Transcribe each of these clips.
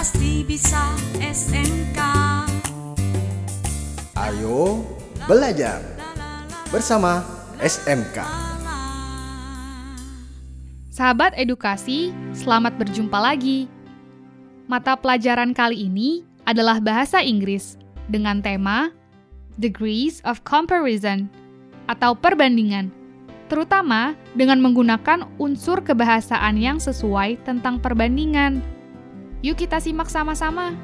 pasti bisa SMK. Ayo belajar bersama SMK. Sahabat edukasi, selamat berjumpa lagi. Mata pelajaran kali ini adalah bahasa Inggris dengan tema Degrees of Comparison atau perbandingan, terutama dengan menggunakan unsur kebahasaan yang sesuai tentang perbandingan. Yuk kita simak sama-sama.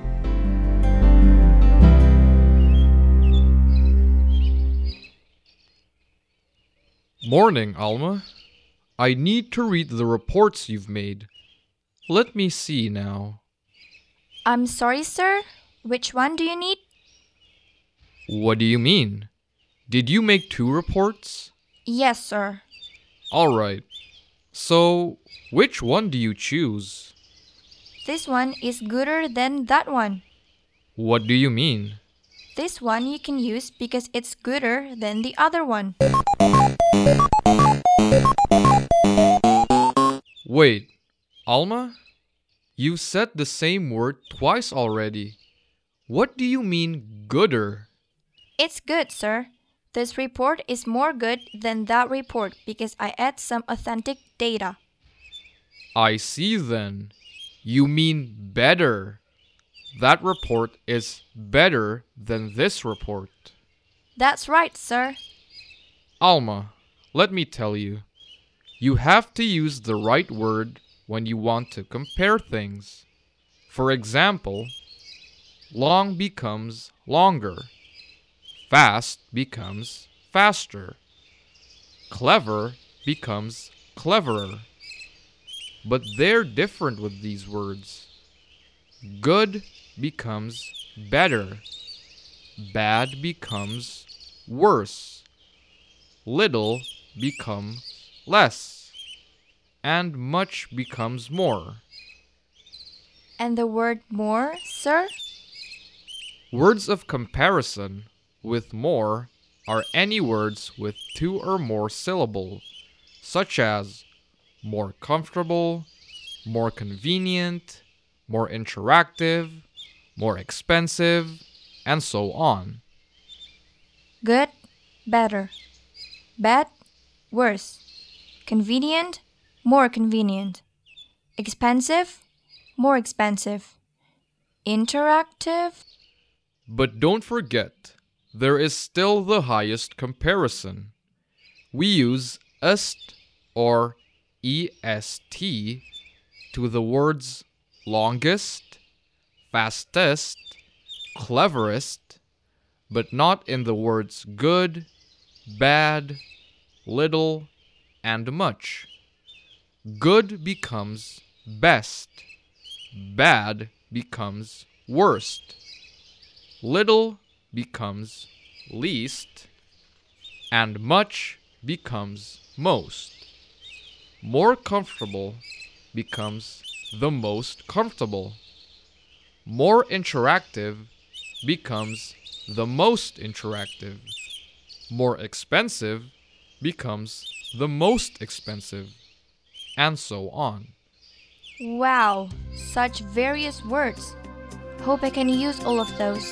Morning, Alma. I need to read the reports you've made. Let me see now. I'm sorry, sir. Which one do you need? What do you mean? Did you make two reports? Yes, sir. All right. So, which one do you choose? This one is gooder than that one. What do you mean? This one you can use because it's gooder than the other one. Wait, Alma? You said the same word twice already. What do you mean, gooder? It's good, sir. This report is more good than that report because I add some authentic data. I see then. You mean better. That report is better than this report. That's right, sir. Alma, let me tell you. You have to use the right word when you want to compare things. For example, long becomes longer, fast becomes faster, clever becomes cleverer. But they're different with these words. Good becomes better, bad becomes worse, little becomes less, and much becomes more. And the word more, sir? Words of comparison with more are any words with two or more syllables, such as more comfortable, more convenient, more interactive, more expensive, and so on. Good, better. Bad, worse. Convenient, more convenient. Expensive, more expensive. Interactive, But don't forget, there is still the highest comparison. We use est or est to the words longest, fastest, cleverest, but not in the words good, bad, little, and much. Good becomes best, bad becomes worst, little becomes least, and much becomes most. More comfortable becomes the most comfortable. More interactive becomes the most interactive. More expensive becomes the most expensive. And so on. Wow, such various words. Hope I can use all of those.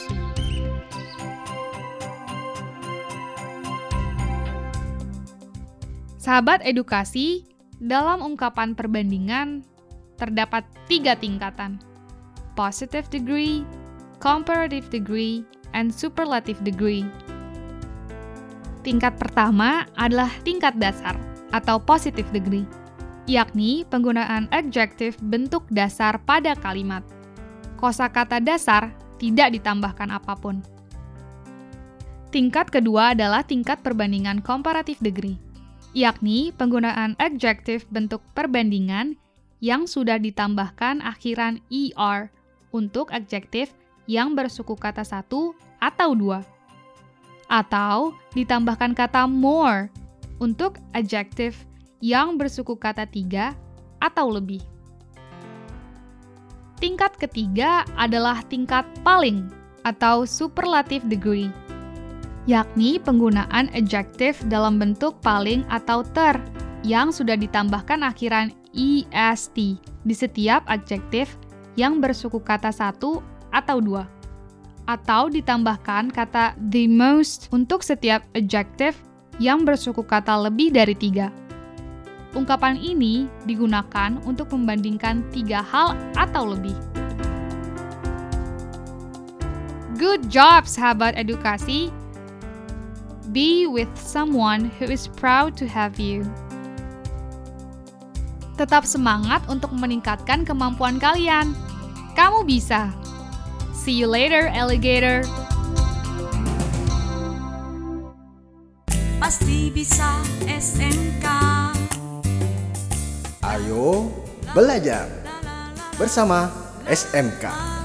Sahabat edukasi, dalam ungkapan perbandingan terdapat tiga tingkatan: positive degree, comparative degree, and superlative degree. Tingkat pertama adalah tingkat dasar atau positive degree, yakni penggunaan adjective bentuk dasar pada kalimat. Kosakata dasar tidak ditambahkan apa pun. Tingkat kedua adalah tingkat perbandingan comparative degree, yakni penggunaan adjective bentuk perbandingan yang sudah ditambahkan akhiran er untuk adjektif yang bersuku kata satu atau dua. Atau ditambahkan kata more untuk adjektif yang bersuku kata tiga atau lebih. Tingkat ketiga adalah tingkat paling atau superlative degree, yakni penggunaan adjektif dalam bentuk paling atau ter yang sudah ditambahkan akhiran est di setiap adjektif yang bersuku kata satu atau dua. Atau ditambahkan kata the most untuk setiap adjective yang bersuku kata lebih dari tiga. Ungkapan ini digunakan untuk membandingkan tiga hal atau lebih. Good job, sahabat edukasi! Be with someone who is proud to have you. Tetap semangat untuk meningkatkan kemampuan kalian. Kamu bisa. See you later, alligator. Pasti bisa SMK Ayo belajar bersama SMK.